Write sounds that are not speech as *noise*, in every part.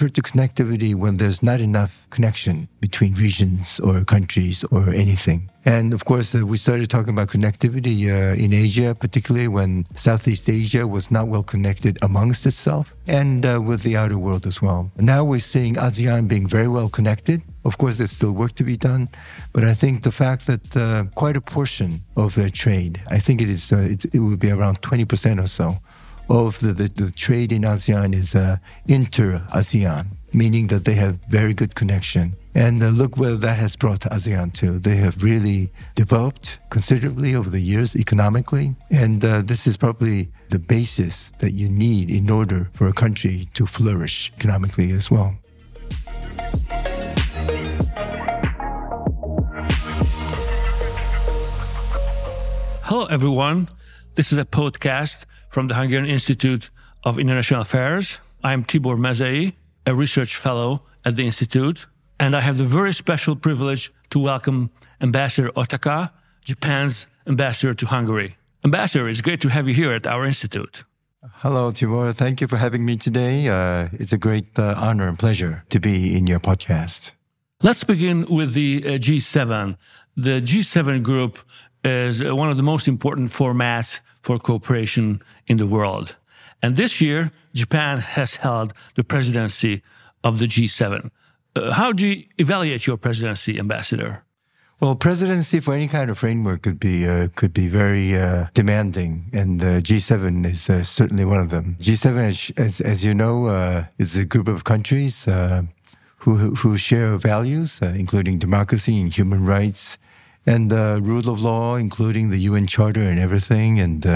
refer to connectivity when there's not enough connection between regions or countries or anything. And of course, uh, we started talking about connectivity uh, in Asia, particularly when Southeast Asia was not well connected amongst itself and uh, with the outer world as well. Now we're seeing ASEAN being very well connected. Of course, there's still work to be done, but I think the fact that uh, quite a portion of their trade, I think it is, uh, it, it would be around 20% or so of the, the, the trade in ASEAN is uh, inter-ASEAN, meaning that they have very good connection. And uh, look where that has brought ASEAN to. They have really developed considerably over the years economically. And uh, this is probably the basis that you need in order for a country to flourish economically as well. Hello, everyone. This is a podcast from the Hungarian Institute of International Affairs. I'm Tibor Mezei, a research fellow at the Institute, and I have the very special privilege to welcome Ambassador Otaka, Japan's ambassador to Hungary. Ambassador, it's great to have you here at our institute. Hello, Tibor. Thank you for having me today. Uh, it's a great uh, honor and pleasure to be in your podcast. Let's begin with the uh, G7. The G7 group is one of the most important formats for cooperation in the world. And this year, Japan has held the presidency of the G7. Uh, how do you evaluate your presidency, Ambassador? Well, presidency for any kind of framework could be uh, could be very uh, demanding, and uh, G7 is uh, certainly one of them. G7, as, as you know, uh, is a group of countries who who share values, including democracy and human rights, and the rule of law, including the UN Charter and everything, and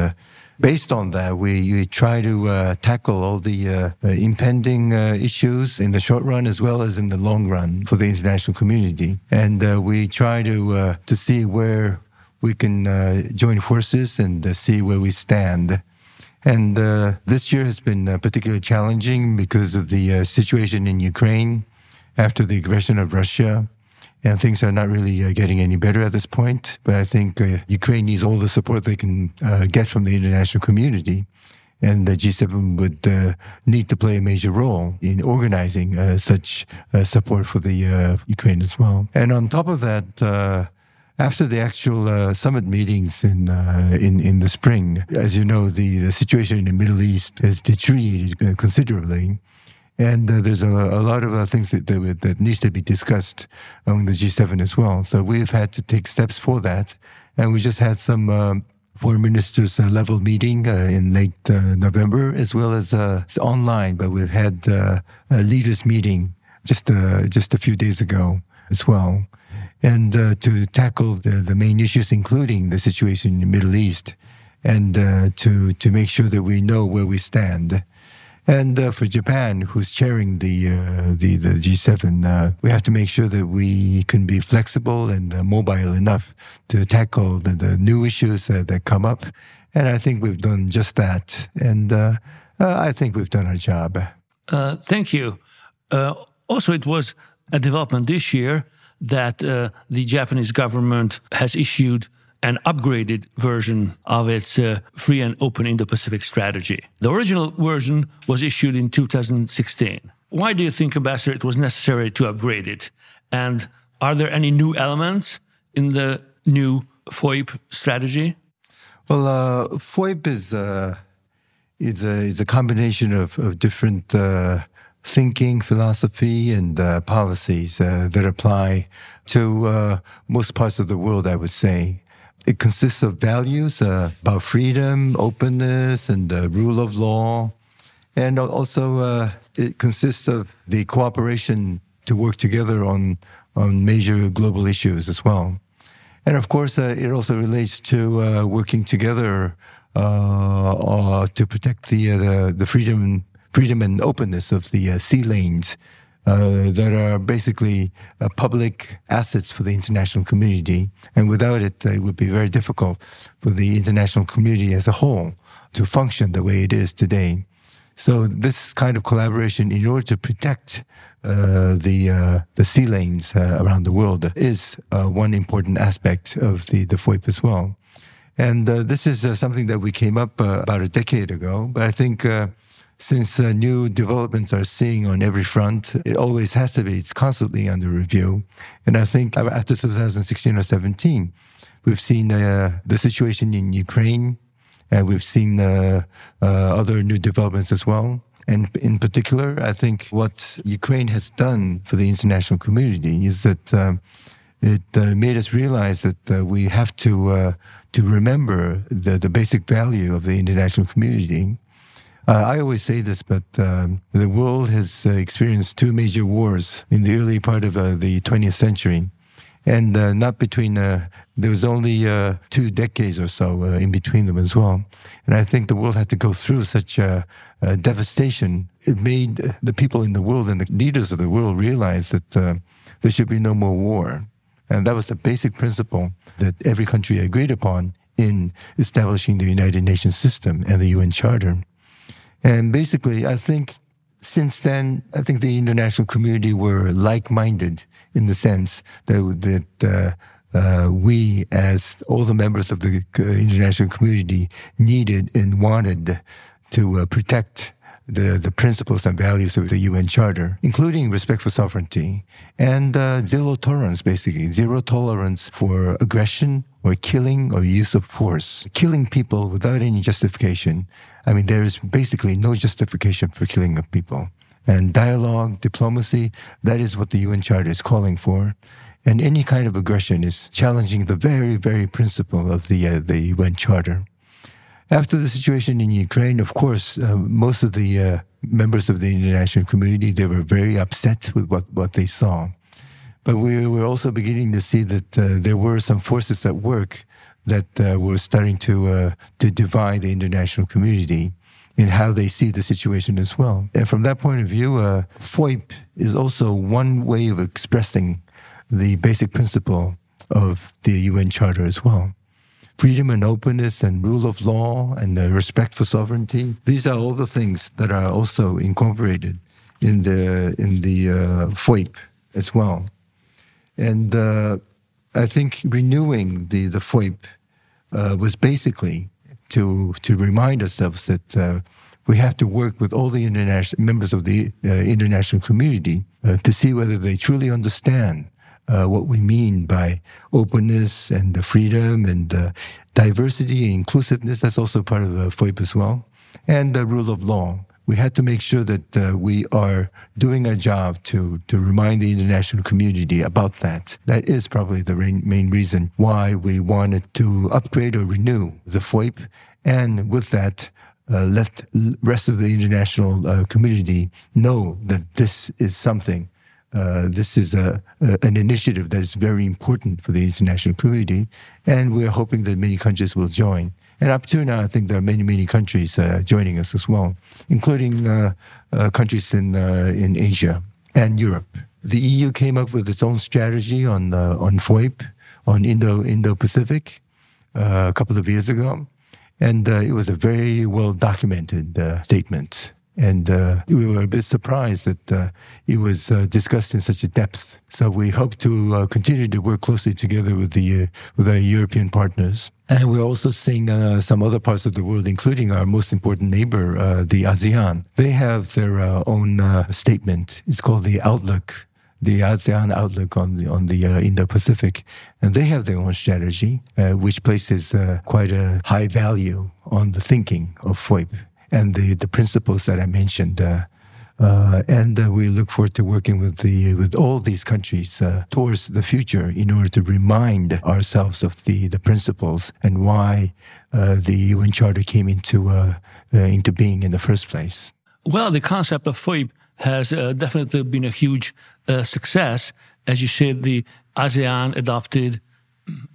based on that, we, we try to uh, tackle all the uh, uh, impending uh, issues in the short run as well as in the long run for the international community. And uh, we try to uh, to see where we can join forces and see where we stand. And this year has been particularly challenging because of the situation in Ukraine after the aggression of Russia and things are not really uh, getting any better at this point. But I think uh, Ukraine needs all the support they can uh, get from the international community. And the G7 would uh, need to play a major role in organizing uh, such uh, support for the Ukraine as well. And on top of that, after the actual summit meetings in, in in the spring, as you know, the, the situation in the Middle East has deteriorated considerably. And uh, there's a, a, lot of uh, things that, that, that needs to be discussed among the G7 as well. So we've had to take steps for that. And we just had some um, foreign ministers uh, level meeting uh, in late uh, November, as well as uh, online, but we've had a leaders meeting just, just a few days ago as well. And to tackle the, the main issues, including the situation in the Middle East, and to, to make sure that we know where we stand. And uh, for Japan, who's chairing the uh, the, the G7, uh, we have to make sure that we can be flexible and uh, mobile enough to tackle the, the new issues that come up. And I think we've done just that. And uh, uh, I think we've done our job. thank you. also, it was a development this year that the Japanese government has issued an upgraded version of its uh, free and open Indo Pacific strategy. The original version was issued in 2016. Why do you think, Ambassador, it was necessary to upgrade it? And are there any new elements in the new FOIP strategy? Well, uh, FOIP is, uh, is, a, is a combination of, of different uh, thinking, philosophy, and uh, policies uh, that apply to uh, most parts of the world, I would say. It consists of values uh, about freedom, openness, and the rule of law. And also, uh, it consists of the cooperation to work together on, on major global issues as well. And of course, uh, it also relates to uh, working together uh, uh, to protect the, the, the freedom freedom and openness of the sea lanes uh, that are basically uh, public assets for the international community. And without it, uh, it would be very difficult for the international community as a whole to function the way it is today. So this kind of collaboration, in order to protect uh, the uh, the sea lanes uh, around the world, is one important aspect of the the FOIP as well. And this is something that we came up about a decade ago, but I think since uh, new developments are seeing on every front, it always has to be. It's constantly under review. And I think after 2016 or 17, we've seen uh, the situation in Ukraine, and we've seen uh, uh, other new developments as well. And in particular, I think what Ukraine has done for the international community is that um, it uh, made us realize that uh, we have to uh, to remember the, the basic value of the international community. Uh, I always say this, but um, the world has uh, experienced two major wars in the early part of uh, the 20th century. And not between, there was only two decades or so in between them as well. And I think the world had to go through such devastation. It made the people in the world and the leaders of the world realize that there should be no more war. And that was the basic principle that every country agreed upon in establishing the United Nations system and the UN Charter. And basically, I think since then, I think the international community were like-minded in the sense that, that uh, uh, we, as all the members of the uh, international community, needed and wanted to uh, protect the, the principles and values of the UN Charter, including respect for sovereignty and uh, zero tolerance, basically, zero tolerance for aggression or killing or use of force. Killing people without any justification. I mean, there is basically no justification for killing of people. And dialogue, diplomacy, that is what the UN Charter is calling for. And any kind of aggression is challenging the very, very principle of the, uh, the UN Charter. After the situation in Ukraine, of course, uh, most of the uh, members of the international community they were very upset with what, what they saw. But we were also beginning to see that uh, there were some forces at work that uh, were starting to uh, to divide the international community in how they see the situation as well. And from that point of view, uh, FOIP is also one way of expressing the basic principle of the UN Charter as well freedom and openness and rule of law and uh, respect for sovereignty. These are all the things that are also incorporated in the in the uh, FOIP as well. And uh, I think renewing the the FOIP uh, was basically to to remind ourselves that uh, we have to work with all the international members of the uh, international community uh, to see whether they truly understand uh, what we mean by openness and the freedom and diversity and inclusiveness. That's also part of uh, FOIP as well. And the rule of law. We had to make sure that uh, we are doing our job to, to remind the international community about that. That is probably the main reason why we wanted to upgrade or renew the FOIP. And with that, uh, let rest of the international uh, community know that this is something uh, this is a, a, an initiative that is very important for the international community, and we're hoping that many countries will join. And up to now, I think there are many, many countries uh, joining us as well, including uh, uh countries in uh, in Asia and Europe. The EU came up with its own strategy on on FOIP, on Indo Indo Pacific, a couple of years ago, and it was a very well documented statement and uh, we were a bit surprised that uh, it was uh, discussed in such a depth. So we hope to uh, continue to work closely together with the uh, with our European partners. And we're also seeing uh, some other parts of the world, including our most important neighbor, the ASEAN. They have their own statement. It's called the Outlook the ASEAN outlook on the on the uh, Indo-Pacific, and they have their own strategy, which places quite a high value on the thinking of FOIP and the, the principles that I mentioned. Uh, uh, and uh, we look forward to working with the with all these countries uh, towards the future in order to remind ourselves of the, the principles and why uh, the UN Charter came into uh, into being in the first place. Well, the concept of FOIP has definitely been a huge success. As you said, the ASEAN adopted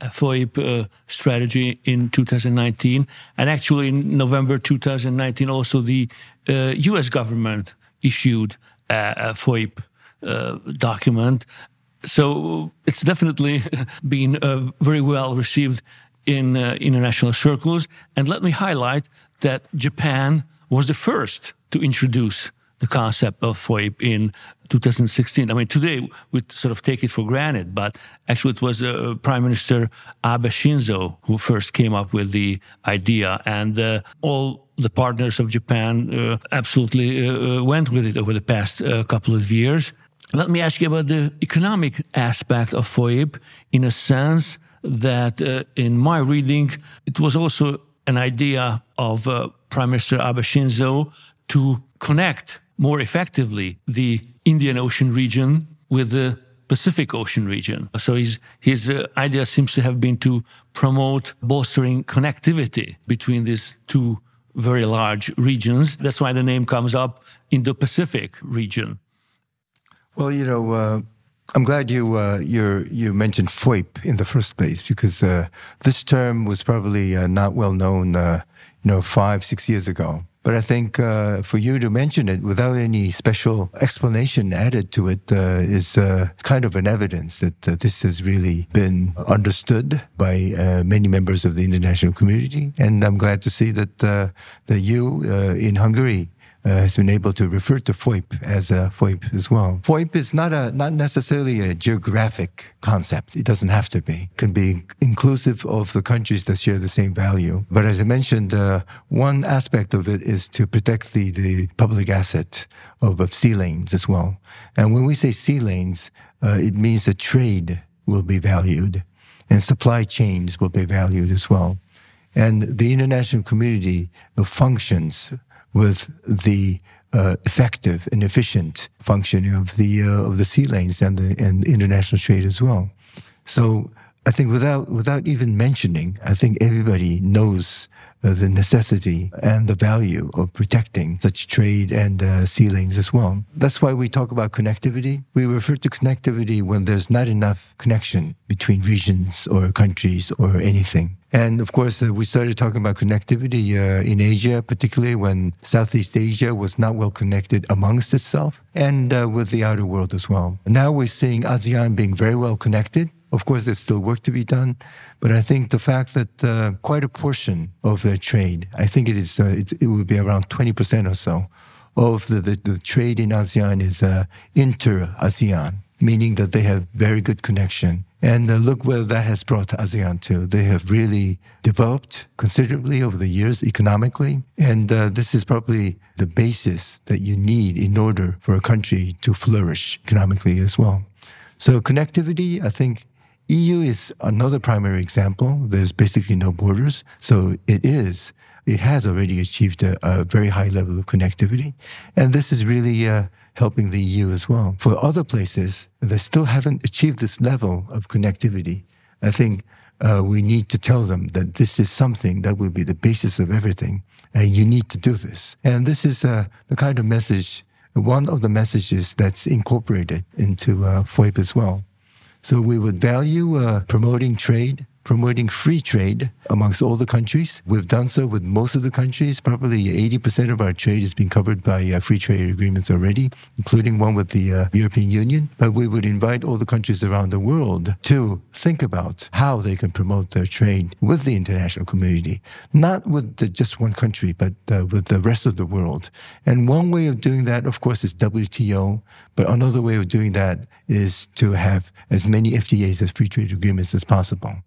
FOIP uh, strategy in 2019. And actually, in November 2019, also the uh, US government issued a, a FOIP uh, document. So it's definitely *laughs* been uh, very well received in uh, international circles. And let me highlight that Japan was the first to introduce the concept of FOIP in 2016. I mean, today we sort of take it for granted, but actually it was uh, Prime Minister Abe Shinzo who first came up with the idea, and uh, all the partners of Japan uh, absolutely uh, uh, went with it over the past uh, couple of years. Let me ask you about the economic aspect of FOIP in a sense that in my reading, it was also an idea of Prime Minister Abe Shinzo to connect more effectively the Indian Ocean region with the Pacific Ocean region. So his, his uh, idea seems to have been to promote bolstering connectivity between these two very large regions. That's why the name comes up in the Pacific region. Well, you know, uh, I'm glad you uh, you mentioned FOIP in the first place because uh, this term was probably uh, not well known, uh, you know, five six years ago. But I think uh, for you to mention it without any special explanation added to it uh, is uh, kind of an evidence that uh, this has really been understood by uh, many members of the international community. And I'm glad to see that uh, that you in Hungary has been able to refer to FOIP as a FOIP as well. FOIP is not a not necessarily a geographic concept. It doesn't have to be. It can be inclusive of the countries that share the same value. But as I mentioned, uh, one aspect of it is to protect the, the public asset of, of sea lanes as well. And when we say sea lanes, uh, it means that trade will be valued and supply chains will be valued as well. And the international community functions with the uh, effective and efficient functioning of the uh, of the sea lanes and the and international trade as well. So I think without without even mentioning, I think everybody knows the necessity and the value of protecting such trade and uh, as well. That's why we talk about connectivity. We refer to connectivity when there's not enough connection between regions or countries or anything. And of course, uh, we started talking about connectivity uh, in Asia, particularly when Southeast Asia was not well connected amongst itself and uh, with the outer world as well. Now we're seeing ASEAN being very well connected of course, there's still work to be done, but I think the fact that uh, quite a portion of their trade, I think it is, uh, it, it would be around 20% or so of the, the, the trade in ASEAN is uh, inter-ASEAN, meaning that they have very good connection. And uh, look where that has brought ASEAN to. They have really developed considerably over the years economically. And uh, this is probably the basis that you need in order for a country to flourish economically as well. So connectivity, I think, EU is another primary example. There's basically no borders. So it is, it has already achieved a, a very high level of connectivity. And this is really uh, helping the EU as well. For other places, they still haven't achieved this level of connectivity. I think uh, we need to tell them that this is something that will be the basis of everything. And you need to do this. And this is uh, the kind of message, one of the messages that's incorporated into uh, FOIP as well. So we would value uh, promoting trade promoting free trade amongst all the countries. We've done so with most of the countries. Probably 80% of our trade has been covered by uh, free trade agreements already, including one with the uh, European Union. But we would invite all the countries around the world to think about how they can promote their trade with the international community, not with the, just one country, but uh, with the rest of the world. And one way of doing that, of course, is WTO. But another way of doing that is to have as many FTAs as free trade agreements as possible.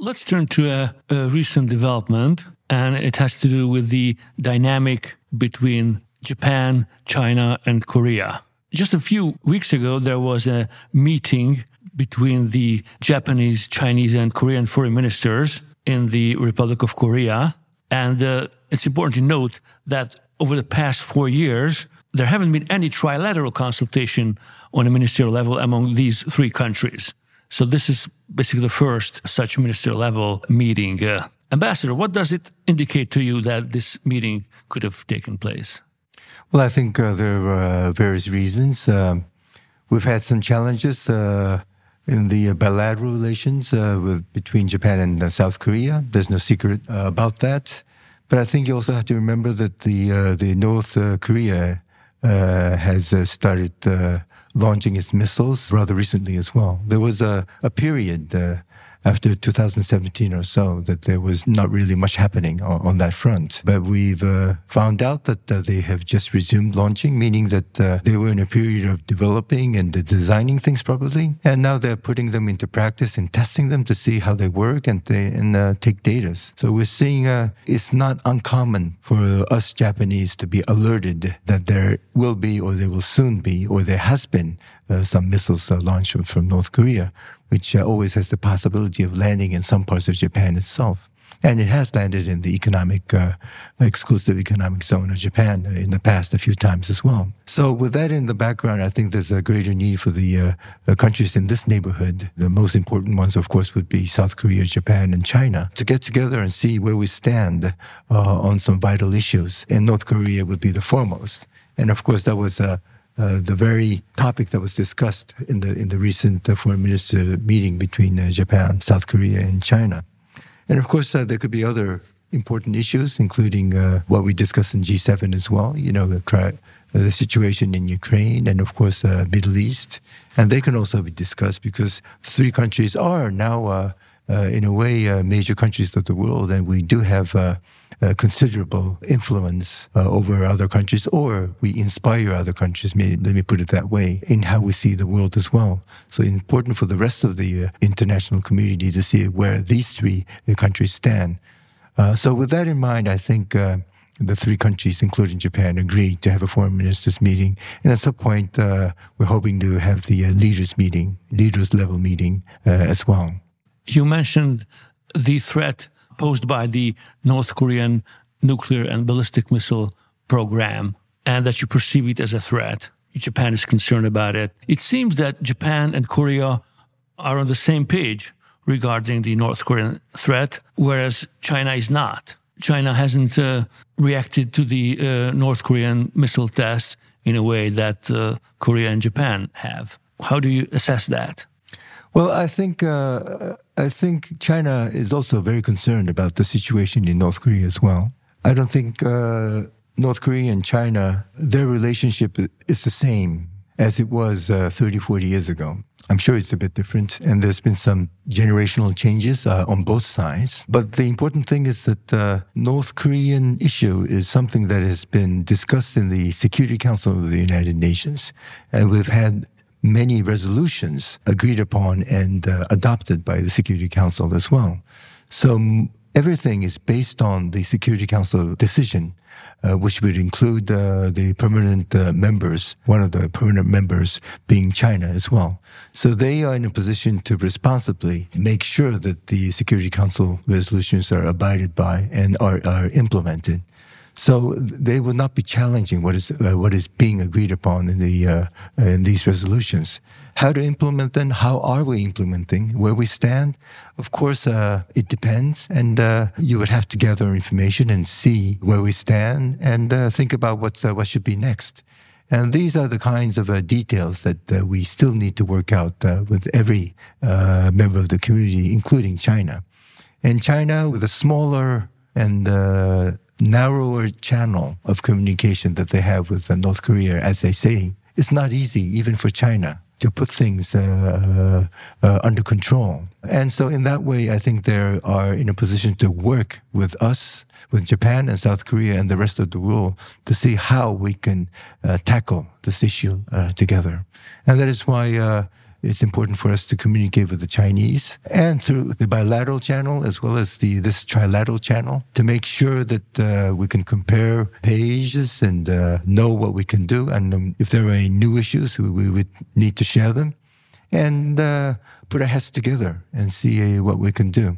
Let's turn to a, a, recent development, and it has to do with the dynamic between Japan, China, and Korea. Just a few weeks ago, there was a meeting between the Japanese, Chinese, and Korean foreign ministers in the Republic of Korea. And uh, it's important to note that over the past four years, there haven't been any trilateral consultation on a ministerial level among these three countries. So this is basically the first such minister level meeting. Uh, Ambassador, what does it indicate to you that this meeting could have taken place? Well, I think uh, there are uh, various reasons. Um, we've had some challenges uh, in the bilateral relations uh, with, between Japan and uh, South Korea. There's no secret about that. But I think you also have to remember that the the North Korea has started launching its missiles rather recently as well. There was a, a period uh, after 2017 or so that there was not really much happening on, on that front. But we've uh, found out that uh, they have just resumed launching, meaning that uh, they were in a period of developing and designing things properly, and now they're putting them into practice and testing them to see how they work and they and uh, take data. So we're seeing uh, it's not uncommon for us Japanese to be alerted that there will be, or there will soon be, or there has been some missiles launched from North Korea which uh, always has the possibility of landing in some parts of Japan itself. And it has landed in the economic, uh, exclusive economic zone of Japan in the past a few times as well. So with that in the background, I think there's a greater need for the uh, countries in this neighborhood. The most important ones, of course, would be South Korea, Japan, and China to get together and see where we stand uh, on some vital issues. And North Korea would be the foremost. And of course, that was a uh, the very topic that was discussed in the in the recent uh, foreign minister meeting between uh, Japan, South Korea, and China. And of course, uh, there could be other important issues, including uh, what we discussed in G7 as well. You know, the situation in Ukraine and of course Middle East, and they can also be discussed because three countries are now, in a way, major countries of the world, and we do have considerable influence uh, over other countries, or we inspire other countries, may, let me put it that way, in how we see the world as well. So important for the rest of the uh, international community to see where these three uh, countries stand. Uh, so with that in mind, I think uh, the three countries, including Japan, agreed to have a foreign ministers meeting. And at some point, uh, we're hoping to have the uh, leaders meeting, leaders level meeting uh, as well. You mentioned the threat posed by the North Korean nuclear and ballistic missile program, and that you perceive it as a threat. Japan is concerned about it. It seems that Japan and Korea are on the same page regarding the North Korean threat, whereas China is not. China hasn't uh, reacted to the uh, North Korean missile tests in a way that uh, Korea and Japan have. How do you assess that? Well, I think uh, I think China is also very concerned about the situation in North Korea as well. I don't think uh, North Korea and China their relationship is the same as it was uh, 30, 40 years ago. I'm sure it's a bit different, and there's been some generational changes uh, on both sides. But the important thing is that the uh, North Korean issue is something that has been discussed in the Security Council of the United Nations, and we've had many resolutions agreed upon and uh, adopted by the Security Council as well. So everything is based on the Security Council decision, uh, which would include uh, the permanent uh, members, one of the permanent members being China as well. So they are in a position to responsibly make sure that the Security Council resolutions are abided by and are, are implemented. So they will not be challenging what is uh, what is being agreed upon in the uh, in these resolutions. How to implement them? How are we implementing? Where we stand? Of course, uh, it depends, and uh, you would have to gather information and see where we stand and uh, think about what uh, what should be next. And these are the kinds of details that we still need to work out with every member of the community, including China. And China, with a smaller and narrower channel of communication that they have with North Korea, as they say, it's not easy even for China to put things uh, uh, under control. And so, in that way, I think they are in a position to work with us, with Japan and South Korea and the rest of the world to see how we can uh, tackle this issue uh, together. And that is why uh, it's important for us to communicate with the Chinese and through the bilateral channel as well as the this trilateral channel to make sure that uh, we can compare pages and uh, know what we can do. And um, if there are any new issues, we, we would need to share them and uh, put our heads together and see uh, what we can do.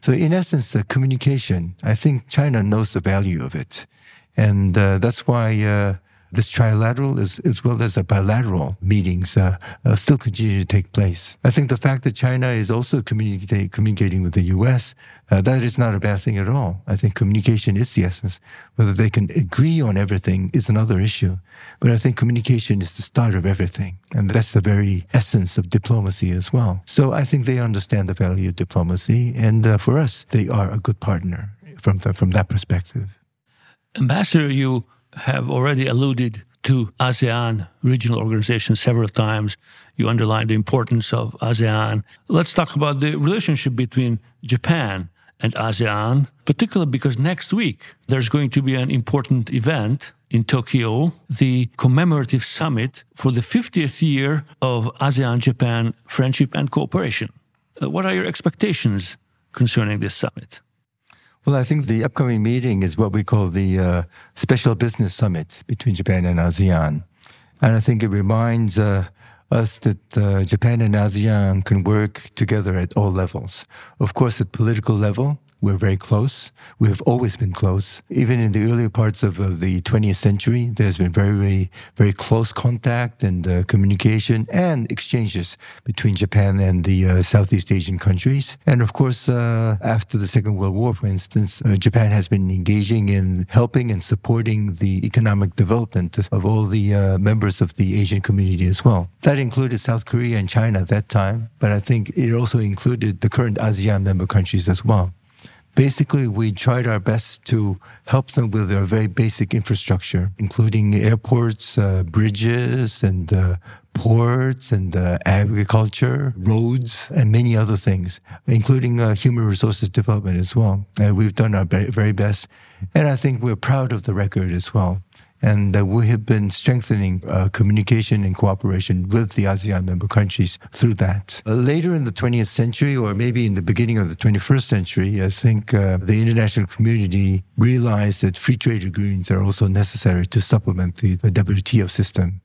So, in essence, uh, communication, I think China knows the value of it. And uh, that's why this trilateral as, as well as the bilateral meetings uh, uh, still continue to take place. I think the fact that China is also communicate, communicating with the U.S. Uh, that is not a bad thing at all. I think communication is the essence. Whether they can agree on everything is another issue, but I think communication is the start of everything, and that's the very essence of diplomacy as well. So I think they understand the value of diplomacy, and uh, for us, they are a good partner from the, from that perspective. Ambassador, you have already alluded to ASEAN regional organizations several times. You underlined the importance of ASEAN. Let's talk about the relationship between Japan and ASEAN, particularly because next week there's going to be an important event in Tokyo, the commemorative summit for the 50th year of ASEAN Japan friendship and cooperation. Uh, what are your expectations concerning this summit? Well, I think the upcoming meeting is what we call the uh, Special Business Summit between Japan and ASEAN. And I think it reminds uh, us that uh, Japan and ASEAN can work together at all levels. Of course, at political level, we're very close. We have always been close. Even in the earlier parts of, of the 20th century, there's been very, very, very close contact and uh, communication and exchanges between Japan and the uh, Southeast Asian countries. And of course, uh, after the Second World War, for instance, uh, Japan has been engaging in helping and supporting the economic development of all the uh, members of the Asian community as well. That included South Korea and China at that time, but I think it also included the current ASEAN member countries as well basically we tried our best to help them with their very basic infrastructure, including airports, uh, bridges, and uh, ports, and uh, agriculture, roads, and many other things, including uh, human resources development as well. we've done our very best, and I think we're proud of the record as well and uh, we have been strengthening uh, communication and cooperation with the ASEAN member countries through that. Uh, later in the 20th century, or maybe in the beginning of the 21st century, I think uh, the international community realized that free trade agreements are also necessary to supplement the, the WTO system.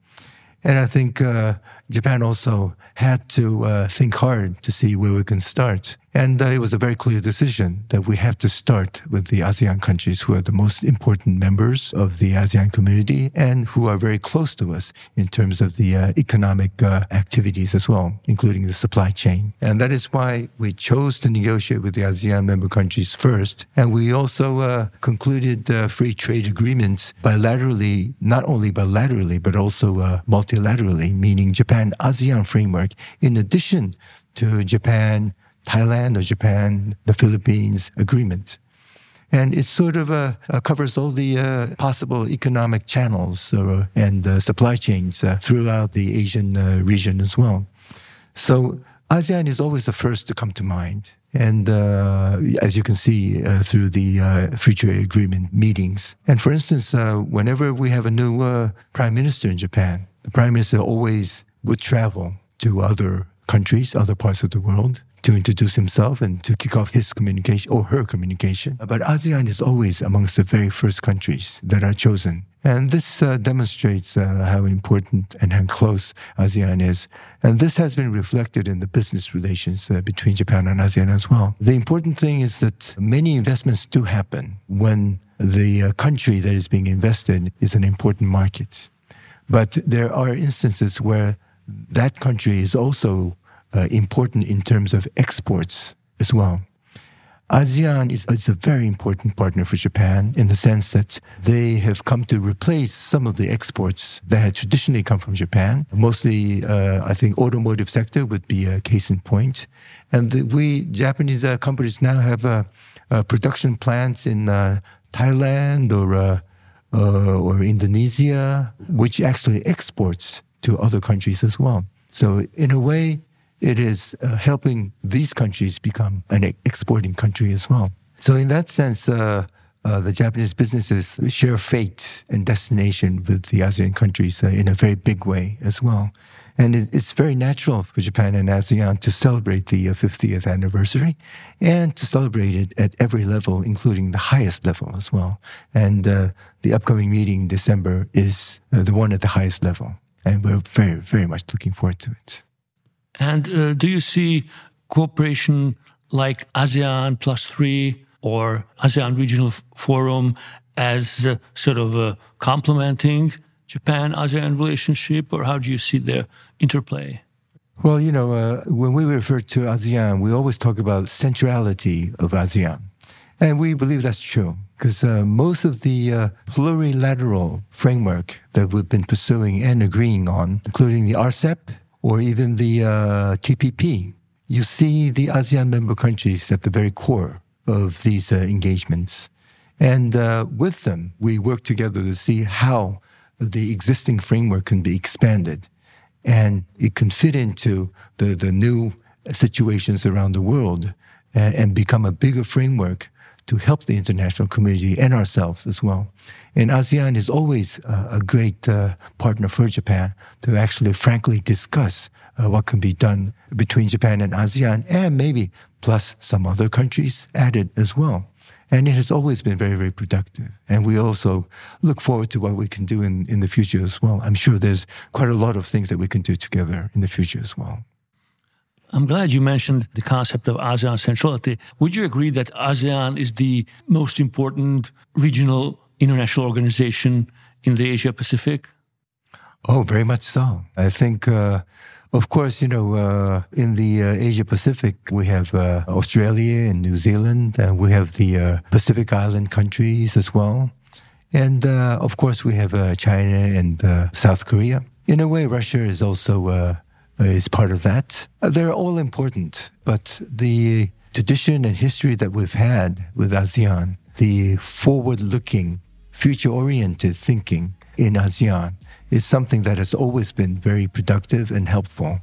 And I think uh, Japan also had to uh, think hard to see where we can start. And uh, it was a very clear decision that we have to start with the ASEAN countries who are the most important members of the ASEAN community and who are very close to us in terms of the uh, economic uh, activities as well, including the supply chain. And that is why we chose to negotiate with the ASEAN member countries first. And we also uh, concluded uh, free trade agreements bilaterally, not only bilaterally, but also multilaterally, meaning Japan ASEAN framework, in addition to Japan Thailand or Japan, the Philippines agreement. And it sort of uh, uh, covers all the uh, possible economic channels uh, and uh, supply chains uh, throughout the Asian region as well. So ASEAN is always the first to come to mind. And as you can see through the free trade agreement meetings. And for instance, whenever we have a new prime minister in Japan, the prime minister always would travel to other countries, other parts of the world, to introduce himself and to kick off his communication or her communication. But ASEAN is always amongst the very first countries that are chosen. And this uh, demonstrates uh, how important and how close ASEAN is. And this has been reflected in the business relations uh, between Japan and ASEAN as well. The important thing is that many investments do happen when the uh, country that is being invested is an important market. But there are instances where that country is also uh, important in terms of exports as well. ASEAN is, is, a very important partner for Japan in the sense that they have come to replace some of the exports that had traditionally come from Japan. Mostly, uh, I think, automotive sector would be a case in point. And the, we Japanese uh, companies now have uh, uh, production plants in uh, Thailand or or Indonesia, which actually exports to other countries as well. So in a way, it is uh, helping these countries become an exporting country as well. So, in that sense, uh, uh, the Japanese businesses share fate and destination with the ASEAN countries uh, in a very big way as well. And it, it's very natural for Japan and ASEAN to celebrate the 50th uh, anniversary and to celebrate it at every level, including the highest level as well. And uh, the upcoming meeting in December is the one at the highest level. And we're very, very much looking forward to it. And uh, do you see cooperation like ASEAN plus three or ASEAN Regional Forum as uh, sort of uh, complementing Japan ASEAN relationship, or how do you see their interplay? Well, you know, uh, when we refer to ASEAN, we always talk about centrality of ASEAN. And we believe that's true because uh, most of the uh, plurilateral framework that we've been pursuing and agreeing on, including the RCEP or even the uh, TPP, you see the ASEAN member countries at the very core of these uh, engagements. And uh, with them, we work together to see how the existing framework can be expanded and it can fit into the, the new situations around the world and, and become a bigger framework to help the international community and ourselves as well. And ASEAN is always uh, a great uh, partner for Japan to actually frankly discuss uh, what can be done between Japan and ASEAN and maybe plus some other countries added as well. And it has always been very, very productive. And we also look forward to what we can do in, in the future as well. I'm sure there's quite a lot of things that we can do together in the future as well. I'm glad you mentioned the concept of ASEAN centrality. Would you agree that ASEAN is the most important regional international organization in the Asia Pacific? Oh, very much so. I think uh, of course, you know, uh, in the uh, Asia Pacific, we have uh, Australia and New Zealand, and we have the uh, Pacific Island countries as well. And uh, of course, we have uh, China and South Korea. In a way, Russia is also is part of that. they're all important, but the tradition and history that we've had with ASEAN, the forward-looking, future-oriented thinking in ASEAN is something that has always been very productive and helpful,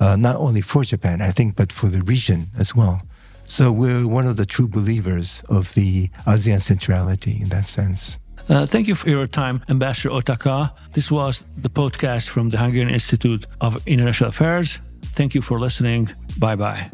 uh, not only for Japan, I think, but for the region as well. So we're one of the true believers of the ASEAN centrality in that sense. Uh, thank you for your time, Ambassador Otaka. This was the podcast from the Hungarian Institute of International Affairs. Thank you for listening. Bye bye.